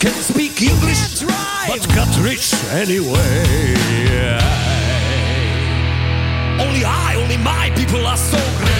Can speak English, but got rich anyway. Only I, only my people are so great.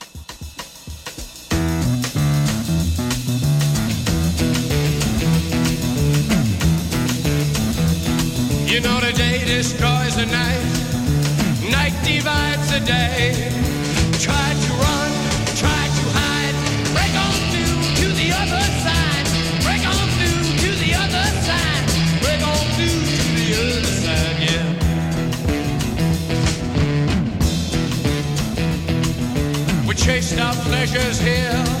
Chased our pleasures here,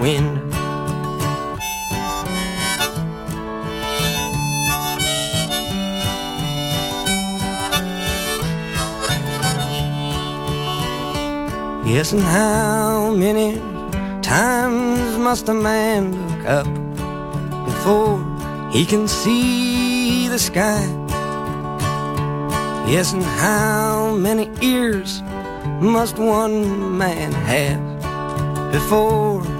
wind. Yes, and how many times must a man look up before he can see the sky? Yes, and how many ears must one man have before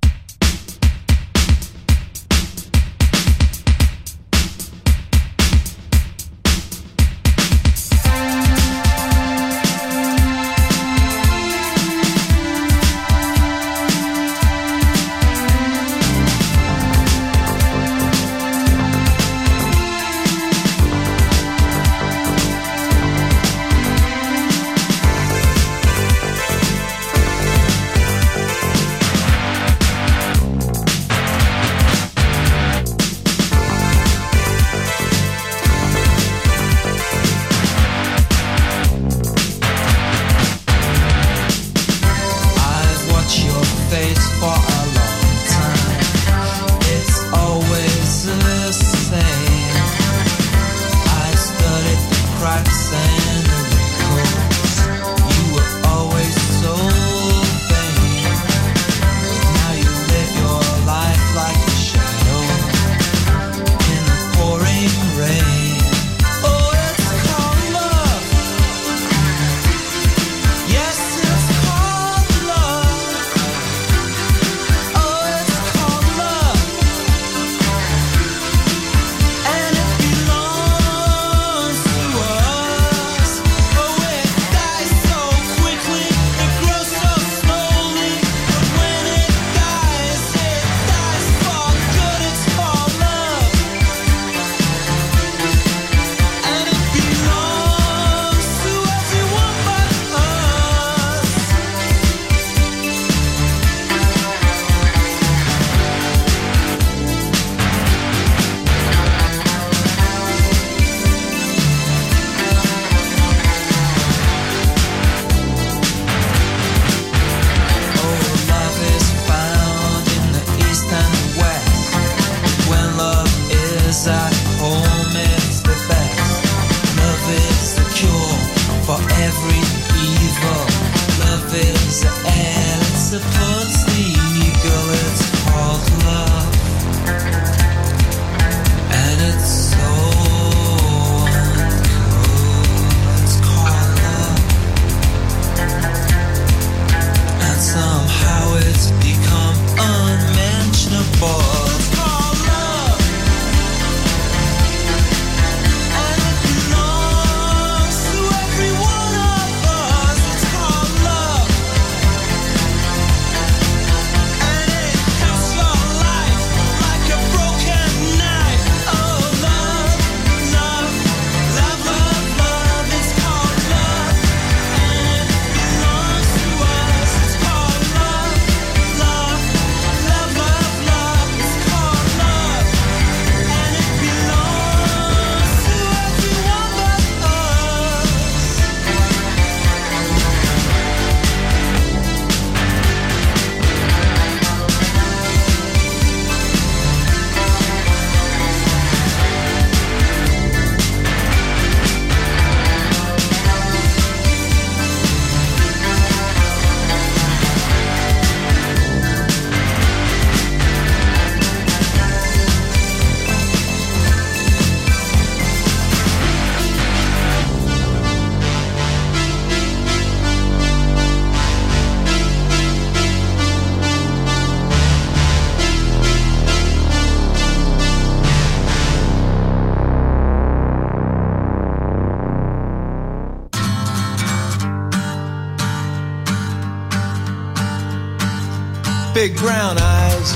big brown eyes,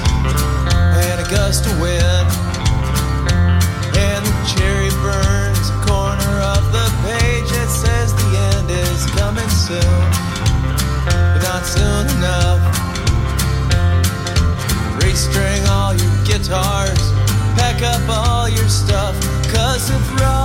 and a gust of wind, and the cherry burns the corner of the page that says the end is coming soon, but not soon enough. Restring all your guitars, pack up all your stuff, cause if wrong.